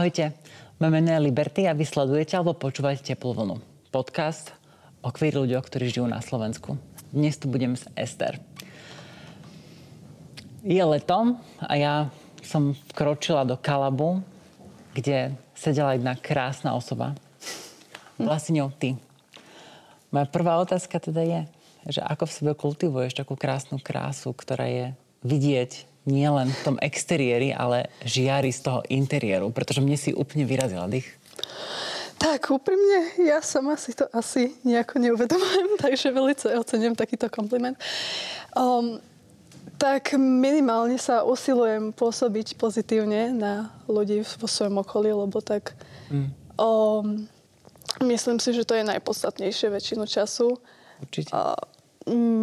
Ahojte, moje meno je Liberty a vy sledujete alebo počúvate Teplú vlnu. Podcast o queer ľuďoch, ktorí žijú na Slovensku. Dnes tu budem s Ester. Je leto a ja som vkročila do Kalabu, kde sedela jedna krásna osoba. Bola si ňou ty. Moja prvá otázka teda je, že ako v sebe kultivuješ takú krásnu krásu, ktorá je vidieť nie len v tom exteriéri, ale žiari z toho interiéru, pretože mne si úplne vyrazila dých. Tak, úprimne, ja sama si to asi nejako neuvedomujem, takže velice ocením takýto kompliment. Um, tak minimálne sa usilujem pôsobiť pozitívne na ľudí vo svojom okolí, lebo tak mm. um, myslím si, že to je najpodstatnejšie väčšinu času. Určite. Uh,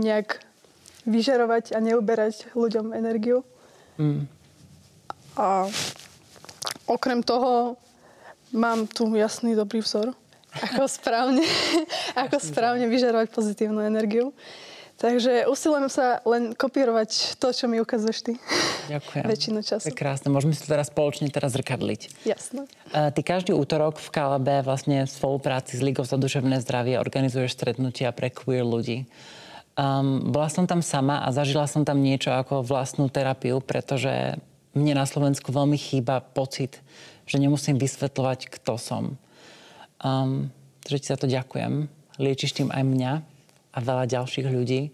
nejak vyžarovať a neuberať ľuďom energiu. Mm. A okrem toho mám tu jasný dobrý vzor, ako správne, ako správne vyžarovať pozitívnu energiu. Takže usilujem sa len kopírovať to, čo mi ukazuješ ty. Ďakujem. Väčšinu času. To je krásne. Môžeme si teraz spoločne teraz zrkadliť. Jasné. Uh, ty každý útorok v Kalabe vlastne v spolupráci s Ligou za duševné zdravie organizuješ stretnutia pre queer ľudí. Um, bola som tam sama a zažila som tam niečo ako vlastnú terapiu, pretože mne na Slovensku veľmi chýba pocit, že nemusím vysvetľovať, kto som. Um, že ti za to ďakujem. Liečiš tým aj mňa a veľa ďalších ľudí.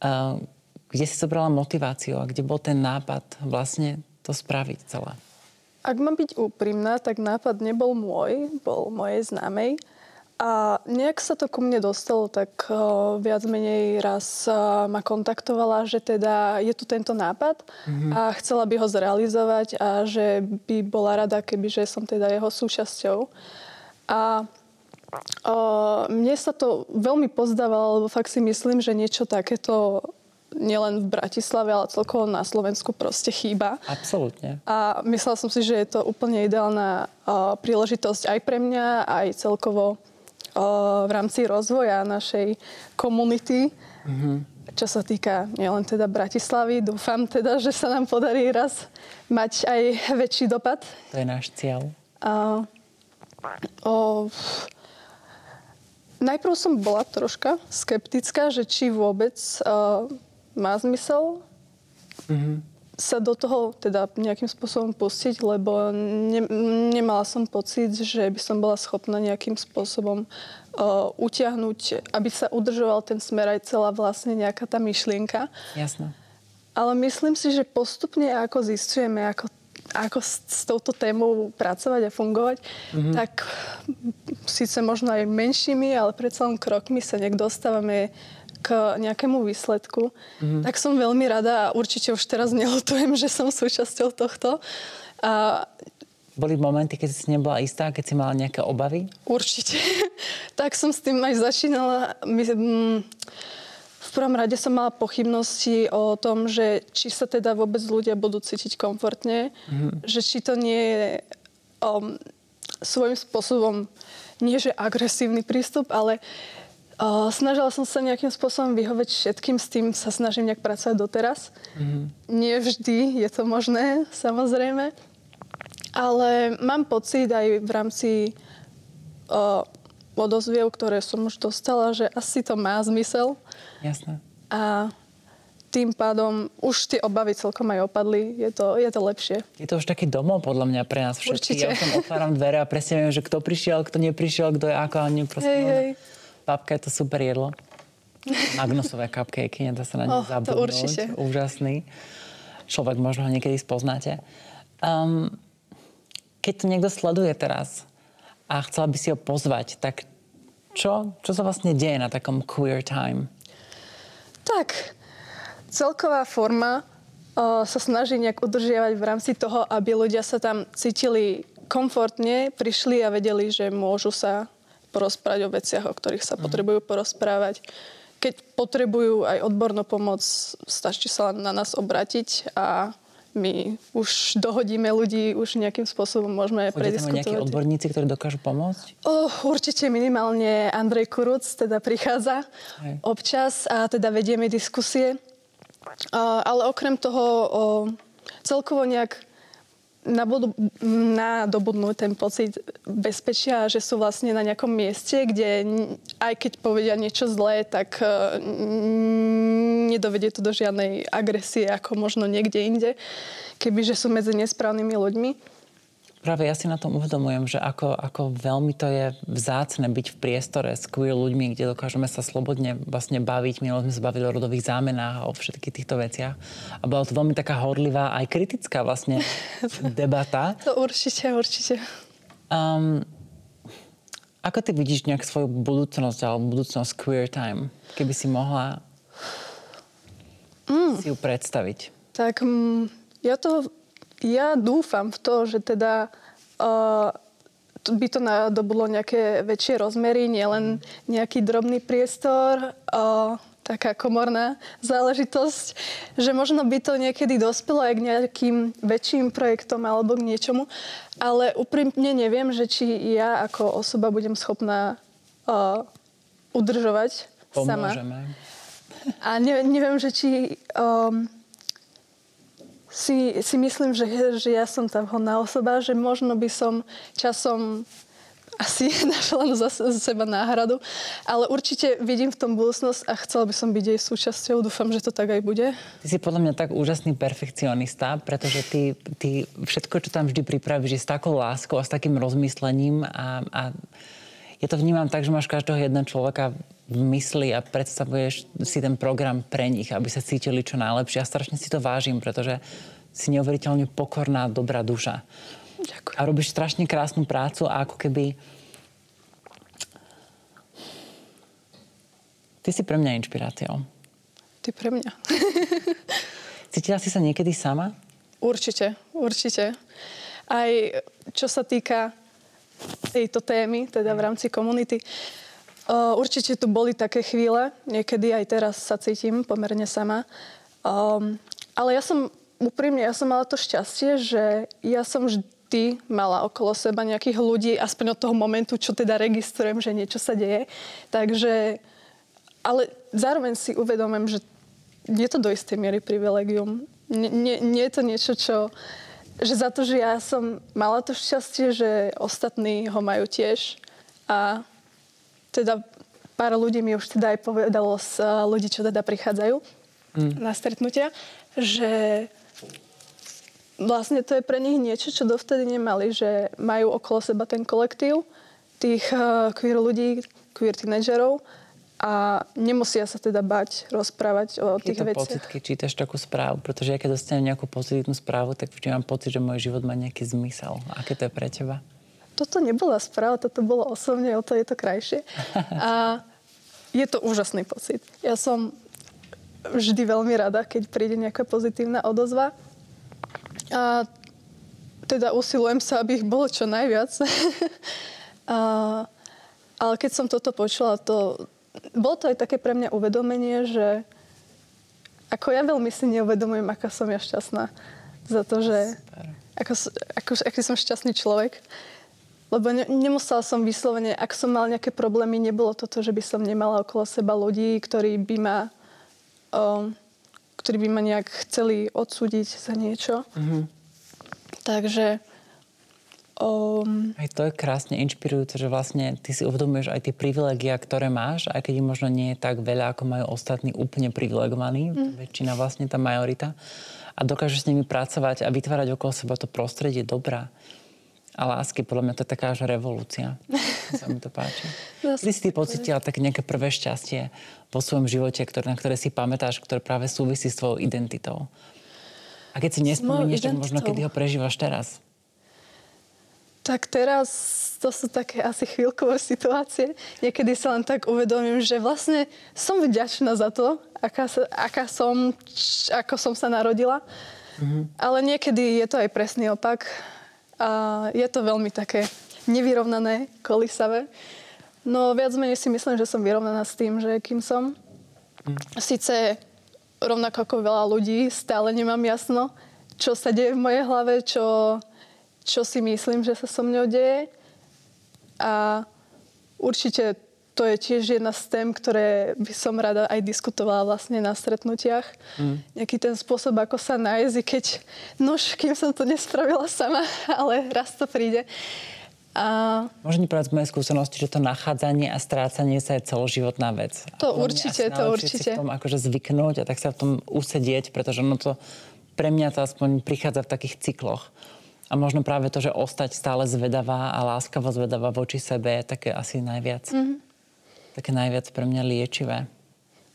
Uh, kde si zobrala motiváciu a kde bol ten nápad vlastne to spraviť celé? Ak mám byť úprimná, tak nápad nebol môj, bol mojej známej. A nejak sa to ku mne dostalo, tak uh, viac menej raz uh, ma kontaktovala, že teda je tu tento nápad mm-hmm. a chcela by ho zrealizovať a že by bola rada, keby že som teda jeho súčasťou. A uh, mne sa to veľmi pozdávalo, lebo fakt si myslím, že niečo takéto nielen v Bratislave, ale celkovo na Slovensku proste chýba. Absolútne. A myslela som si, že je to úplne ideálna uh, príležitosť aj pre mňa, aj celkovo v rámci rozvoja našej komunity. Mm-hmm. Čo sa týka nielen teda Bratislavy, dúfam teda, že sa nám podarí raz mať aj väčší dopad. To je náš cieľ. A, o, najprv som bola troška skeptická, že či vôbec uh, má zmysel mm-hmm sa do toho teda nejakým spôsobom pustiť, lebo ne, nemala som pocit, že by som bola schopná nejakým spôsobom uh, utiahnuť, aby sa udržoval ten smer aj celá vlastne nejaká tá myšlienka. Jasné. Ale myslím si, že postupne ako zistujeme, ako, ako s, s touto témou pracovať a fungovať, mm-hmm. tak síce možno aj menšími, ale predsa len krokmi sa nejak dostávame k nejakému výsledku, mm-hmm. tak som veľmi rada a určite už teraz nelutujem, že som súčasťou tohto. A boli momenty, keď si nebola istá, keď si mala nejaké obavy? Určite. tak som s tým aj začínala. Mm, v prvom rade som mala pochybnosti o tom, že či sa teda vôbec ľudia budú cítiť komfortne, mm-hmm. že či to nie je um, svojím spôsobom nie že agresívny prístup, ale Uh, snažila som sa nejakým spôsobom vyhovieť všetkým, s tým sa snažím nejak pracovať doteraz. Mm-hmm. Nie vždy je to možné, samozrejme. Ale mám pocit aj v rámci uh, odozviev, ktoré som už dostala, že asi to má zmysel. Jasné. A tým pádom už tie obavy celkom aj opadli. Je to, je to lepšie. Je to už taký domov podľa mňa pre nás všetkých. Ja som otváram dvere a presne viem, že kto prišiel, kto neprišiel, kto je ako a neproste. Hej, hej. Papka je to super jedlo. Magnusové cupcakey, nedá sa na ne oh, zabudnúť. To určite. Úžasný. Človek možno ho niekedy spoznáte. Um, keď to niekto sleduje teraz a chcela by si ho pozvať, tak čo, čo sa vlastne deje na takom queer time? Tak, celková forma o, sa snaží nejak udržiavať v rámci toho, aby ľudia sa tam cítili komfortne, prišli a vedeli, že môžu sa porozprávať o veciach, o ktorých sa mm. potrebujú porozprávať. Keď potrebujú aj odbornú pomoc, stačí sa na nás obratiť a my už dohodíme ľudí, už nejakým spôsobom môžeme Chodí prediskutovať. nejakí odborníci, ktorí dokážu pomôcť? Oh, určite minimálne Andrej Kuruc teda prichádza Hej. občas a teda vedieme diskusie. Uh, ale okrem toho uh, celkovo nejak nadobudnú ten pocit bezpečia, že sú vlastne na nejakom mieste, kde aj keď povedia niečo zlé, tak uh, nedovedie to do žiadnej agresie, ako možno niekde inde, kebyže sú medzi nesprávnymi ľuďmi. Práve ja si na tom uvedomujem, že ako, ako veľmi to je vzácne byť v priestore s queer ľuďmi, kde dokážeme sa slobodne vlastne baviť. My sme sa bavili o rodových zámenách a o všetkých týchto veciach. A bola to veľmi taká horlivá, aj kritická vlastne debata. To určite, určite. Um, ako ty vidíš nejak svoju budúcnosť alebo budúcnosť queer time? Keby si mohla mm. si ju predstaviť. Tak mm, ja to ja dúfam v to, že teda uh, by to nadobudlo nejaké väčšie rozmery, nielen nejaký drobný priestor, uh, taká komorná záležitosť, že možno by to niekedy dospelo aj k nejakým väčším projektom alebo k niečomu, ale úprimne neviem, že či ja ako osoba budem schopná uh, udržovať Pomôžeme. sama. A ne, neviem, že či um, si, si myslím, že, že ja som tá vhodná osoba, že možno by som časom asi našla za, seba náhradu, ale určite vidím v tom budúcnosť a chcela by som byť jej súčasťou. Dúfam, že to tak aj bude. Ty si podľa mňa tak úžasný perfekcionista, pretože ty, ty všetko, čo tam vždy pripravíš, je s takou láskou a s takým rozmyslením a, a ja to vnímam tak, že máš každého jedného človeka v mysli a predstavuješ si ten program pre nich, aby sa cítili čo najlepšie. A strašne si to vážim, pretože si neuveriteľne pokorná, dobrá duša. Ďakujem. A robíš strašne krásnu prácu a ako keby... Ty si pre mňa inšpiráciou. Ty pre mňa. Cítila si sa niekedy sama? Určite, určite. Aj čo sa týka tejto témy, teda v rámci komunity, Uh, určite tu boli také chvíle, niekedy aj teraz sa cítim pomerne sama. Um, ale ja som, úprimne, ja som mala to šťastie, že ja som vždy mala okolo seba nejakých ľudí, aspoň od toho momentu, čo teda registrujem, že niečo sa deje. Takže, ale zároveň si uvedomím, že je to do istej miery privilegium. Nie, nie, nie je to niečo, čo... Že za to, že ja som mala to šťastie, že ostatní ho majú tiež. A teda pár ľudí mi už teda aj povedalo z eh, ľudí, čo teda prichádzajú mm. na stretnutia, že vlastne to je pre nich niečo, čo dovtedy nemali, že majú okolo seba ten kolektív tých uh, queer ľudí, queer tínedžerov a nemusia sa teda bať rozprávať o tých to veciach. pocit, keď čítaš takú správu? Pretože ja keď dostanem nejakú pozitívnu správu, tak vždy mám pocit, že môj život má nejaký zmysel. Aké to je pre teba? Toto nebola správa, toto bolo osobne, o to je to krajšie. A je to úžasný pocit. Ja som vždy veľmi rada, keď príde nejaká pozitívna odozva. A teda usilujem sa, aby ich bolo čo najviac. a, ale keď som toto počula, to, bolo to aj také pre mňa uvedomenie, že ako ja veľmi si neuvedomujem, aká som ja šťastná za to, že ako, ako, aký som šťastný človek. Lebo ne, nemusela som vyslovene, ak som mal nejaké problémy, nebolo toto, že by som nemala okolo seba ľudí, ktorí by ma, um, ktorí by ma nejak chceli odsúdiť za niečo. Mm-hmm. Takže... Um, aj to je krásne inšpirujúce, že vlastne ty si uvedomuješ aj tie privilegia, ktoré máš, aj keď ich možno nie je tak veľa, ako majú ostatní úplne privilegovaní, mm. väčšina vlastne tá majorita. A dokážeš s nimi pracovať a vytvárať okolo seba to prostredie dobrá a lásky. Podľa mňa to je taká až revolúcia. sa mi to páči. Kedy si ty pocitila také nejaké prvé šťastie vo svojom živote, ktoré, na ktoré si pamätáš, ktoré práve súvisí s tvojou identitou? A keď si nespomenieš, tak možno kedy ho prežívaš teraz? Tak teraz to sú také asi chvíľkové situácie. Niekedy sa len tak uvedomím, že vlastne som vďačná za to, aká, aká som, ako som sa narodila. Mm-hmm. Ale niekedy je to aj presný opak a je to veľmi také nevyrovnané, kolisavé. No viac menej si myslím, že som vyrovnaná s tým, že kým som. Mm. Sice rovnako ako veľa ľudí stále nemám jasno, čo sa deje v mojej hlave, čo, čo si myslím, že sa so mnou deje. A určite to je tiež jedna z tém, ktoré by som rada aj diskutovala vlastne na stretnutiach. Mm. Nejaký ten spôsob, ako sa nájsť, keď, nož, kým som to nespravila sama, ale raz to príde. A... Možno povedať z mojej skúsenosti, že to nachádzanie a strácanie sa je celoživotná vec. To a určite, to určite. Si v tom akože zvyknúť a tak sa v tom usedieť, pretože no to pre mňa to aspoň prichádza v takých cykloch. A možno práve to, že ostať stále zvedavá a láskavo zvedavá voči sebe je také asi najviac. Mm-hmm. Také najviac pre mňa liečivé.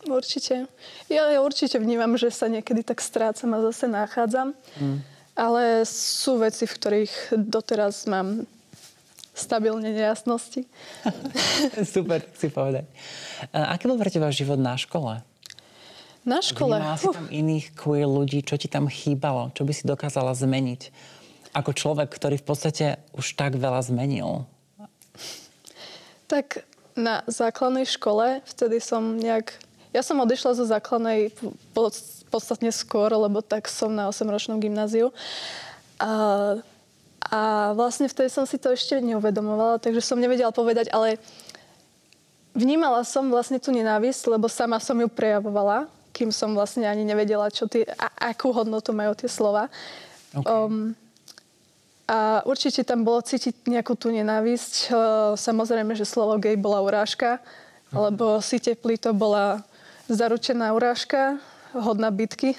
Určite. Ja, ja určite vnímam, že sa niekedy tak strácam a zase nachádzam. Mm. Ale sú veci, v ktorých doteraz mám stabilne nejasnosti. Super, tak si povedať. Aký bol pre teba život na škole? Na škole? Vnímala si tam iných queer ľudí? Čo ti tam chýbalo? Čo by si dokázala zmeniť? Ako človek, ktorý v podstate už tak veľa zmenil. Tak na základnej škole vtedy som nejak... Ja som odišla zo základnej podstatne skôr, lebo tak som na 8-ročnom gymnáziu. A a vlastne vtedy som si to ešte neuvedomovala, takže som nevedela povedať, ale vnímala som vlastne tú nenávisť, lebo sama som ju prejavovala, kým som vlastne ani nevedela, čo ty, a, akú hodnotu majú tie slova. Okay. Um, a určite tam bolo cítiť nejakú tú nenávisť. Samozrejme, že slovo gay bola urážka, uh-huh. lebo si teplý to bola zaručená urážka, hodná bitky.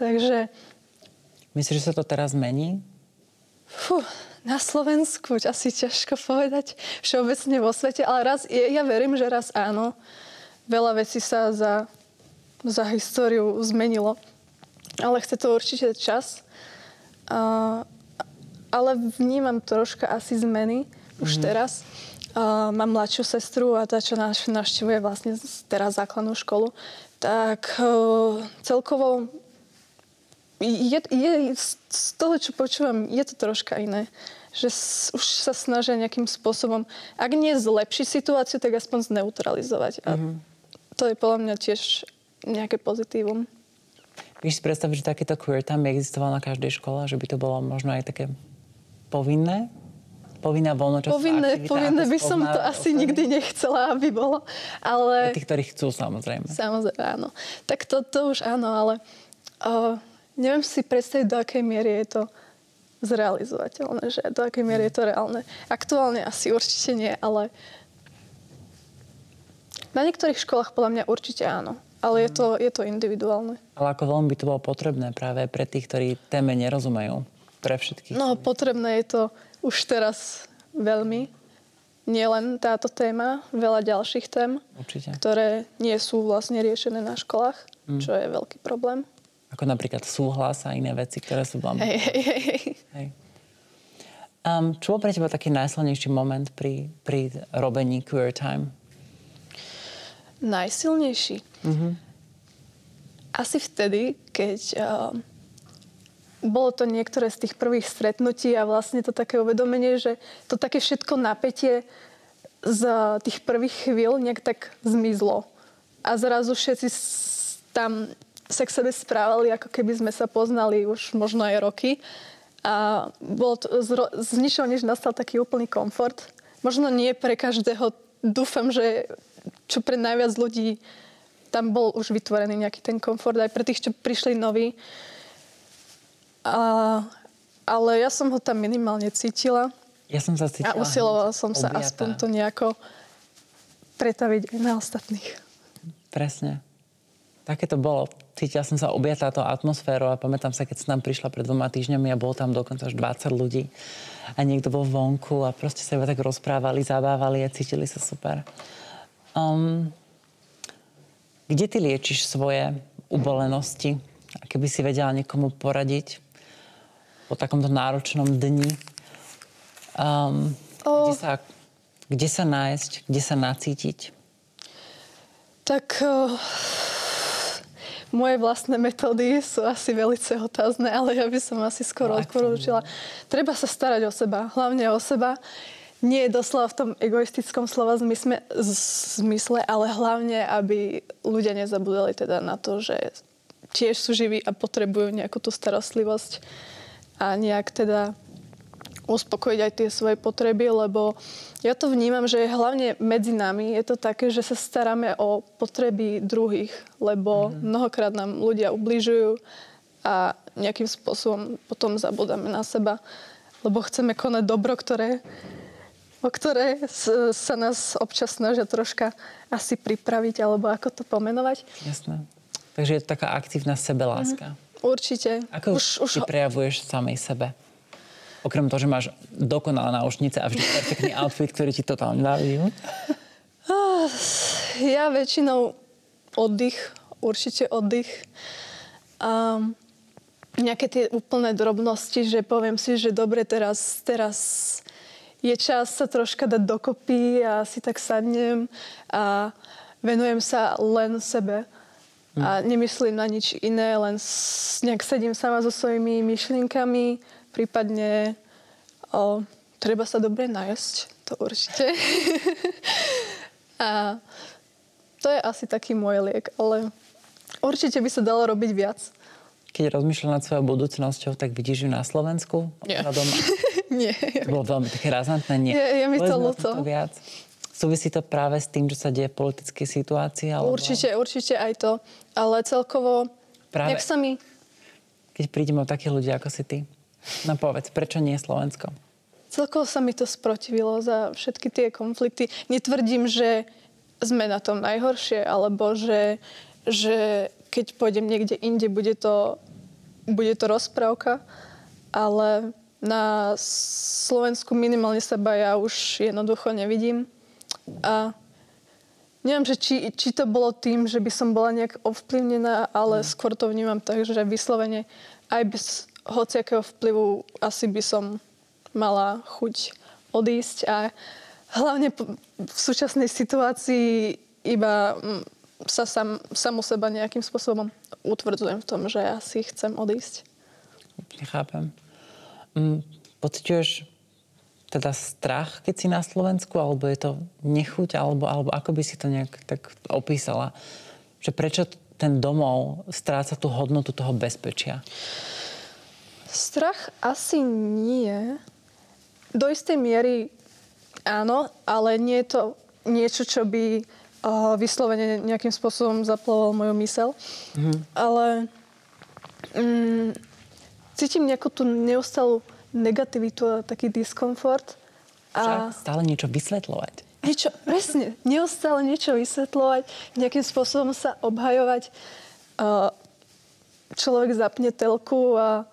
Takže... Myslíš, že sa to teraz mení? Fú, na Slovensku asi ťažko povedať všeobecne vo svete, ale raz, ja verím, že raz áno. Veľa vecí sa za, za históriu zmenilo. Ale chce to určite čas. A, ale vnímam troška asi zmeny už mm-hmm. teraz. A, mám mladšiu sestru a tá, čo navštevuje vlastne teraz základnú školu, tak o, celkovo je, je, z toho, čo počúvam, je to troška iné. Že už sa snažia nejakým spôsobom, ak nie zlepšiť situáciu, tak aspoň zneutralizovať. A mm-hmm. to je podľa mňa tiež nejaké pozitívum. Víš si predstaviť, že takéto queer time existovalo na každej škole? Že by to bolo možno aj také povinné? Povinná voľnočasová Povinné, aktivita, povinné by som to asi nikdy nechcela, aby bolo. Ale... Tí, ktorí chcú, samozrejme. Samozrejme, áno. Tak to, to už áno, ale... Uh, neviem si predstaviť, do akej miery je to zrealizovateľné, že do akej miery je to reálne. Aktuálne asi určite nie, ale na niektorých školách podľa mňa určite áno. Ale je to, je to individuálne. Ale ako veľmi by to bolo potrebné práve pre tých, ktorí téme nerozumejú. Pre všetkých. No, potrebné je to už teraz veľmi. Nielen táto téma, veľa ďalších tém, Určite. ktoré nie sú vlastne riešené na školách, mm. čo je veľký problém. Ako napríklad súhlas a iné veci, ktoré sú. Hej, hej, hej. hej. Um, čo bol pre teba taký najsilnejší moment pri, pri robení Queer Time? Najsilnejší? Mm-hmm. Asi vtedy, keď uh, bolo to niektoré z tých prvých stretnutí a vlastne to také uvedomenie, že to také všetko napätie z tých prvých chvíľ nejak tak zmizlo. A zrazu všetci tam sa k sebe správali, ako keby sme sa poznali už možno aj roky. A bol to, z, z ničoho než nastal taký úplný komfort. Možno nie pre každého. Dúfam, že čo pre najviac ľudí tam bol už vytvorený nejaký ten komfort aj pre tých, čo prišli noví. A, ale ja som ho tam minimálne cítila. Ja som sa cítila. A usilovala som sa objatá. aspoň to nejako pretaviť aj na ostatných. Presne. Také to bolo. Cítila som sa objatá to atmosférou a pamätám sa, keď som tam prišla pred dvoma týždňami a bolo tam dokonca až 20 ľudí a niekto bol vonku a proste sa iba tak rozprávali, zabávali a cítili sa super. Um, kde ty liečiš svoje ubolenosti? A keby si vedela niekomu poradiť po takomto náročnom dni, um, oh. kde, sa, kde sa nájsť, kde sa nacítiť? Tak... Uh moje vlastné metódy sú asi veľmi otázne, ale ja by som asi skoro no, odporúčila. Treba sa starať o seba, hlavne o seba. Nie je doslova v tom egoistickom slova zmysle, zmysle, ale hlavne, aby ľudia nezabudali teda na to, že tiež sú živí a potrebujú nejakú tú starostlivosť a nejak teda uspokojiť aj tie svoje potreby, lebo ja to vnímam, že hlavne medzi nami je to také, že sa staráme o potreby druhých, lebo mm. mnohokrát nám ľudia ubližujú a nejakým spôsobom potom zabudáme na seba, lebo chceme konať dobro, ktoré, o ktoré sa nás občas snažia troška asi pripraviť, alebo ako to pomenovať. Jasné. Takže je to taká aktívna sebeláska. Mm. Určite. Ako už, už... ty prejavuješ samej sebe? Okrem toho, že máš dokonalé náušnice a vždy perfektný outfit, ktorý ti totálne baví. Ah, ja väčšinou oddych, určite oddych. A nejaké tie úplné drobnosti, že poviem si, že dobre, teraz, teraz je čas sa troška dať dokopy a si tak sadnem a venujem sa len sebe. A nemyslím na nič iné, len nejak sedím sama so svojimi myšlienkami, Prípadne o, treba sa dobre najesť, to určite. a to je asi taký môj liek, ale určite by sa dalo robiť viac. Keď rozmýšľam nad svojou budúcnosťou, tak vidíš ju na Slovensku? Nie. Na doma? Nie. To bolo veľmi také razantné. Nie. Je, je mi to ľúto. viac. Súvisí to práve s tým, čo sa deje v politickej situácii? Alebo... Určite, určite aj to. Ale celkovo, práve... jak sa mi... Keď prídeme o takých ľudí ako si ty? No povedz, prečo nie Slovensko? Celkovo sa mi to sprotivilo za všetky tie konflikty. Netvrdím, že sme na tom najhoršie, alebo že, že keď pôjdem niekde inde, bude to, bude to rozprávka, ale na Slovensku minimálne seba ja už jednoducho nevidím. A neviem, že či, či to bolo tým, že by som bola nejak ovplyvnená, ale mm. skôr to vnímam tak, že vyslovene aj bez hociakého vplyvu asi by som mala chuť odísť a hlavne v súčasnej situácii iba mm, sa sam, samu seba nejakým spôsobom utvrdzujem v tom, že ja si chcem odísť. Nechápem. Mm, pociťuješ teda strach, keď si na Slovensku, alebo je to nechuť, alebo, alebo ako by si to nejak tak opísala? Že prečo ten domov stráca tú hodnotu toho bezpečia? Strach asi nie. Do istej miery áno, ale nie je to niečo, čo by uh, vyslovene nejakým spôsobom zaploval moju mysel. Mm. Ale um, cítim nejakú tú neustalú negativitu a taký diskomfort. A Však stále niečo vysvetľovať. Niečo, presne, neustále niečo vysvetľovať, nejakým spôsobom sa obhajovať. Uh, človek zapne telku a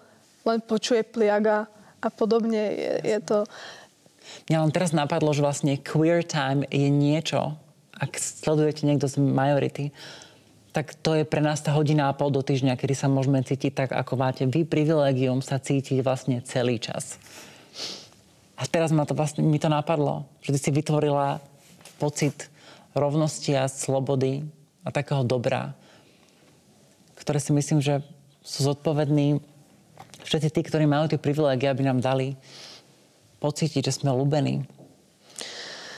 len počuje pliaga a podobne. Je, je to... Mňa len teraz napadlo, že vlastne queer time je niečo, ak sledujete niekto z majority, tak to je pre nás tá hodina a pol do týždňa, kedy sa môžeme cítiť tak, ako máte vy privilegium sa cítiť vlastne celý čas. A teraz ma to vlastne, mi to napadlo, že ty si vytvorila pocit rovnosti a slobody a takého dobra, ktoré si myslím, že sú zodpovední všetci tí, ktorí majú tie privilégie, aby nám dali pocítiť, že sme ľúbení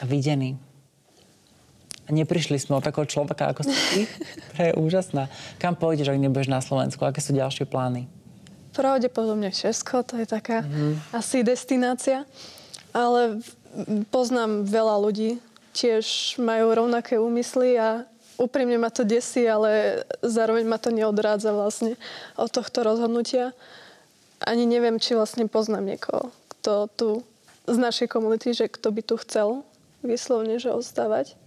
a videní. A neprišli sme od takého človeka ako si ty, ktorá je úžasná. Kam pôjdeš, ak nebudeš na Slovensku? Aké sú ďalšie plány? Pravdepodobne Česko, to je taká mm-hmm. asi destinácia. Ale poznám veľa ľudí, tiež majú rovnaké úmysly a úprimne ma to desí, ale zároveň ma to neodrádza vlastne od tohto rozhodnutia ani neviem, či vlastne poznám niekoho, kto tu z našej komunity, že kto by tu chcel vyslovne, že ostávať.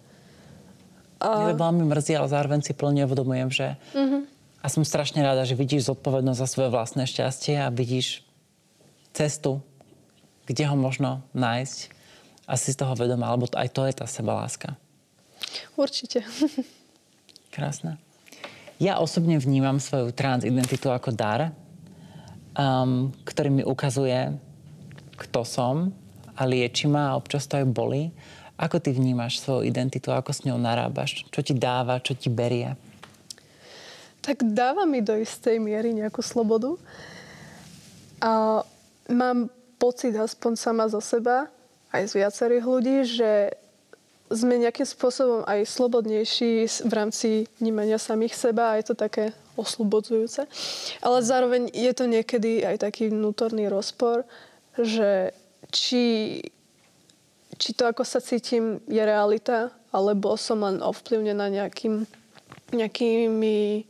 Mňa veľmi mrzí, ale zároveň si plne uvedomujem, že mm-hmm. a som strašne rada, že vidíš zodpovednosť za svoje vlastné šťastie a vidíš cestu, kde ho možno nájsť a si z toho vedomá, alebo aj to je tá sebaláska. Určite. Krásne. Ja osobne vnímam svoju transidentitu ako dar, um, ktorý mi ukazuje, kto som a lieči ma a občas to aj boli. Ako ty vnímaš svoju identitu, ako s ňou narábaš? Čo ti dáva, čo ti berie? Tak dáva mi do istej miery nejakú slobodu. A mám pocit, aspoň sama zo seba, aj z viacerých ľudí, že sme nejakým spôsobom aj slobodnejší v rámci vnímania samých seba a je to také oslobodzujúce. Ale zároveň je to niekedy aj taký vnútorný rozpor, že či, či to, ako sa cítim, je realita, alebo som len ovplyvnená nejakým, nejakými,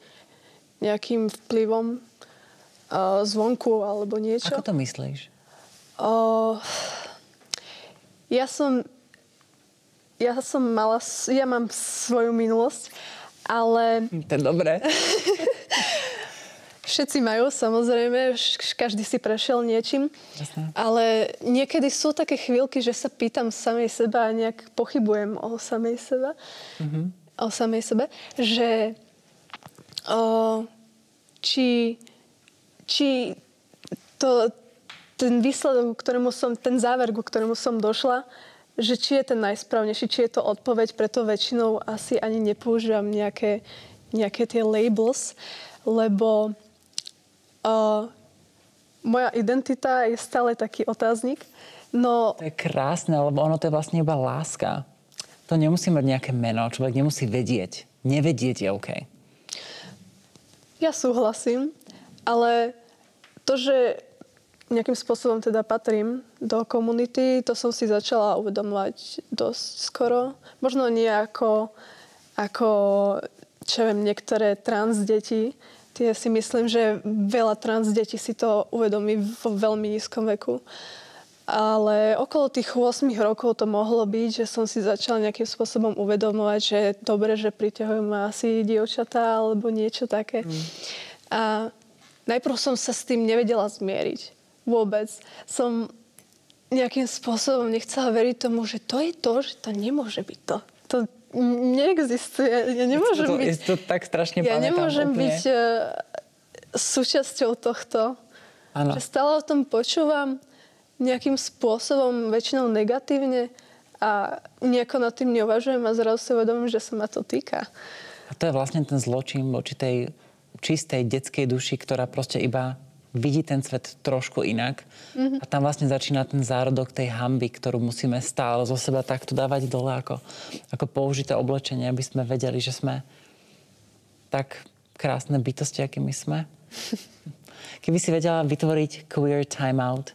nejakým vplyvom uh, zvonku alebo niečo. Ako to myslíš? Uh, ja som ja som mala, ja mám svoju minulosť, ale... To je dobré. Všetci majú, samozrejme, každý si prešiel niečím. Jasne. Ale niekedy sú také chvíľky, že sa pýtam samej seba a nejak pochybujem o samej seba. Mm-hmm. O samej sebe, že o, či, či to, ten výsledok, ktorému som, ten záver, ku ktorému som došla, že či je ten najsprávnejší, či je to odpoveď, preto väčšinou asi ani nepoužívam nejaké, nejaké tie labels, lebo Uh, moja identita je stále taký otáznik. No... To je krásne, lebo ono to je vlastne iba láska. To nemusí mať nejaké meno, človek nemusí vedieť. Nevedieť je OK. Ja súhlasím, ale to, že nejakým spôsobom teda patrím do komunity, to som si začala uvedomovať dosť skoro. Možno nie ako, ako čo viem, niektoré trans deti, Tie si myslím, že veľa trans detí si to uvedomí vo veľmi nízkom veku. Ale okolo tých 8 rokov to mohlo byť, že som si začala nejakým spôsobom uvedomovať, že dobre, že priťahujú ma asi dievčatá alebo niečo také. Mm. A najprv som sa s tým nevedela zmieriť. Vôbec. Som nejakým spôsobom nechcela veriť tomu, že to je to, že to nemôže byť to. To neexistuje. Ja nemôžem to, byť... To tak strašne Ja nemôžem úplne. byť uh, súčasťou tohto. Ano. Že stále o tom počúvam nejakým spôsobom, väčšinou negatívne a nejako nad tým neuvažujem a zrazu si uvedomím, že sa ma to týka. A to je vlastne ten zločin voči tej čistej detskej duši, ktorá proste iba vidí ten svet trošku inak. Mm-hmm. A tam vlastne začína ten zárodok tej hamby, ktorú musíme stále zo seba takto dávať dole ako, ako použité oblečenie, aby sme vedeli, že sme tak krásne bytosti, akými sme. Keby si vedela vytvoriť queer timeout,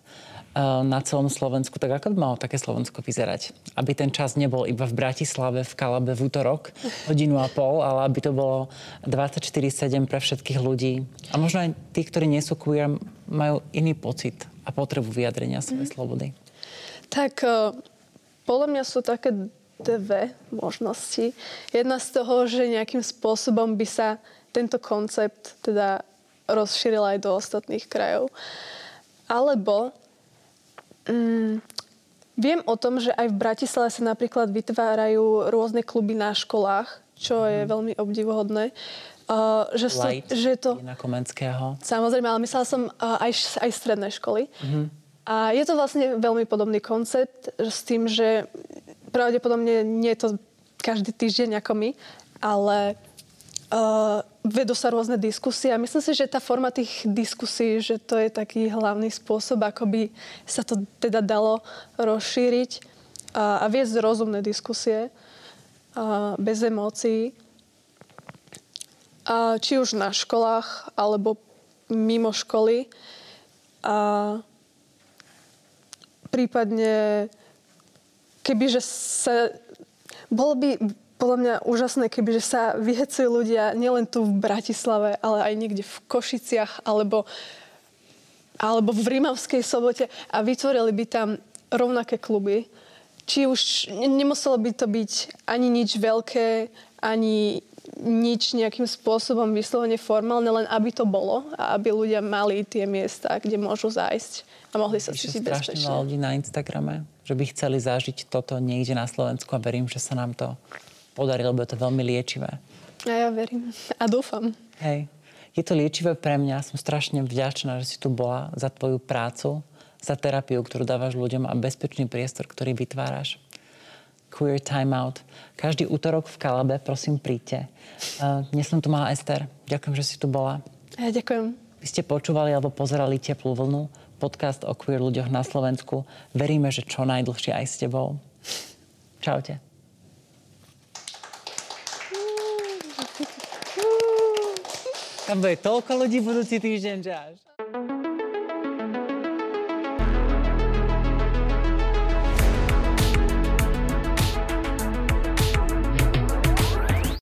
na celom Slovensku, tak ako by malo také Slovensko vyzerať? Aby ten čas nebol iba v Bratislave, v Kalabe v útorok, hodinu a pol, ale aby to bolo 24-7 pre všetkých ľudí. A možno aj tí, ktorí nie sú queer, majú iný pocit a potrebu vyjadrenia svojej mm. slobody. Tak uh, podľa mňa sú také dve možnosti. Jedna z toho, že nejakým spôsobom by sa tento koncept teda rozšíril aj do ostatných krajov. Alebo Mm, viem o tom, že aj v Bratislave sa napríklad vytvárajú rôzne kluby na školách, čo je mm. veľmi obdivuhodné. Uh, že, Light, so, že to... Komenského. Samozrejme, ale myslela som uh, aj, aj stredné školy. Mm-hmm. A je to vlastne veľmi podobný koncept s tým, že pravdepodobne nie je to každý týždeň ako my, ale uh, vedú sa rôzne diskusie a myslím si, že tá forma tých diskusí, že to je taký hlavný spôsob, ako by sa to teda dalo rozšíriť a, a viesť rozumné diskusie a, bez emócií. A, či už na školách, alebo mimo školy. A prípadne, kebyže sa... Bolo by podľa mňa úžasné, kebyže sa vyhecujú ľudia nielen tu v Bratislave, ale aj niekde v Košiciach alebo, alebo v Rímavskej sobote a vytvorili by tam rovnaké kluby. Či už nemuselo by to byť ani nič veľké, ani nič nejakým spôsobom vyslovene formálne, len aby to bolo a aby ľudia mali tie miesta, kde môžu zájsť a mohli sa cítiť bezpečne. ľudí na Instagrame, že by chceli zažiť toto niekde na Slovensku a verím, že sa nám to podarí, lebo je to veľmi liečivé. A ja verím a dúfam. Hej. Je to liečivé pre mňa. Som strašne vďačná, že si tu bola za tvoju prácu, za terapiu, ktorú dávaš ľuďom a bezpečný priestor, ktorý vytváraš. Queer Timeout. Každý útorok v Kalabe, prosím, príďte. Dnes som tu mala Ester. Ďakujem, že si tu bola. Ja ďakujem. Vy ste počúvali alebo pozerali Teplú vlnu, podcast o queer ľuďoch na Slovensku. Veríme, že čo najdlhšie aj s tebou. Čaute. Kam bëjë tokë, këllë gjithë për të si të ishë gjashë.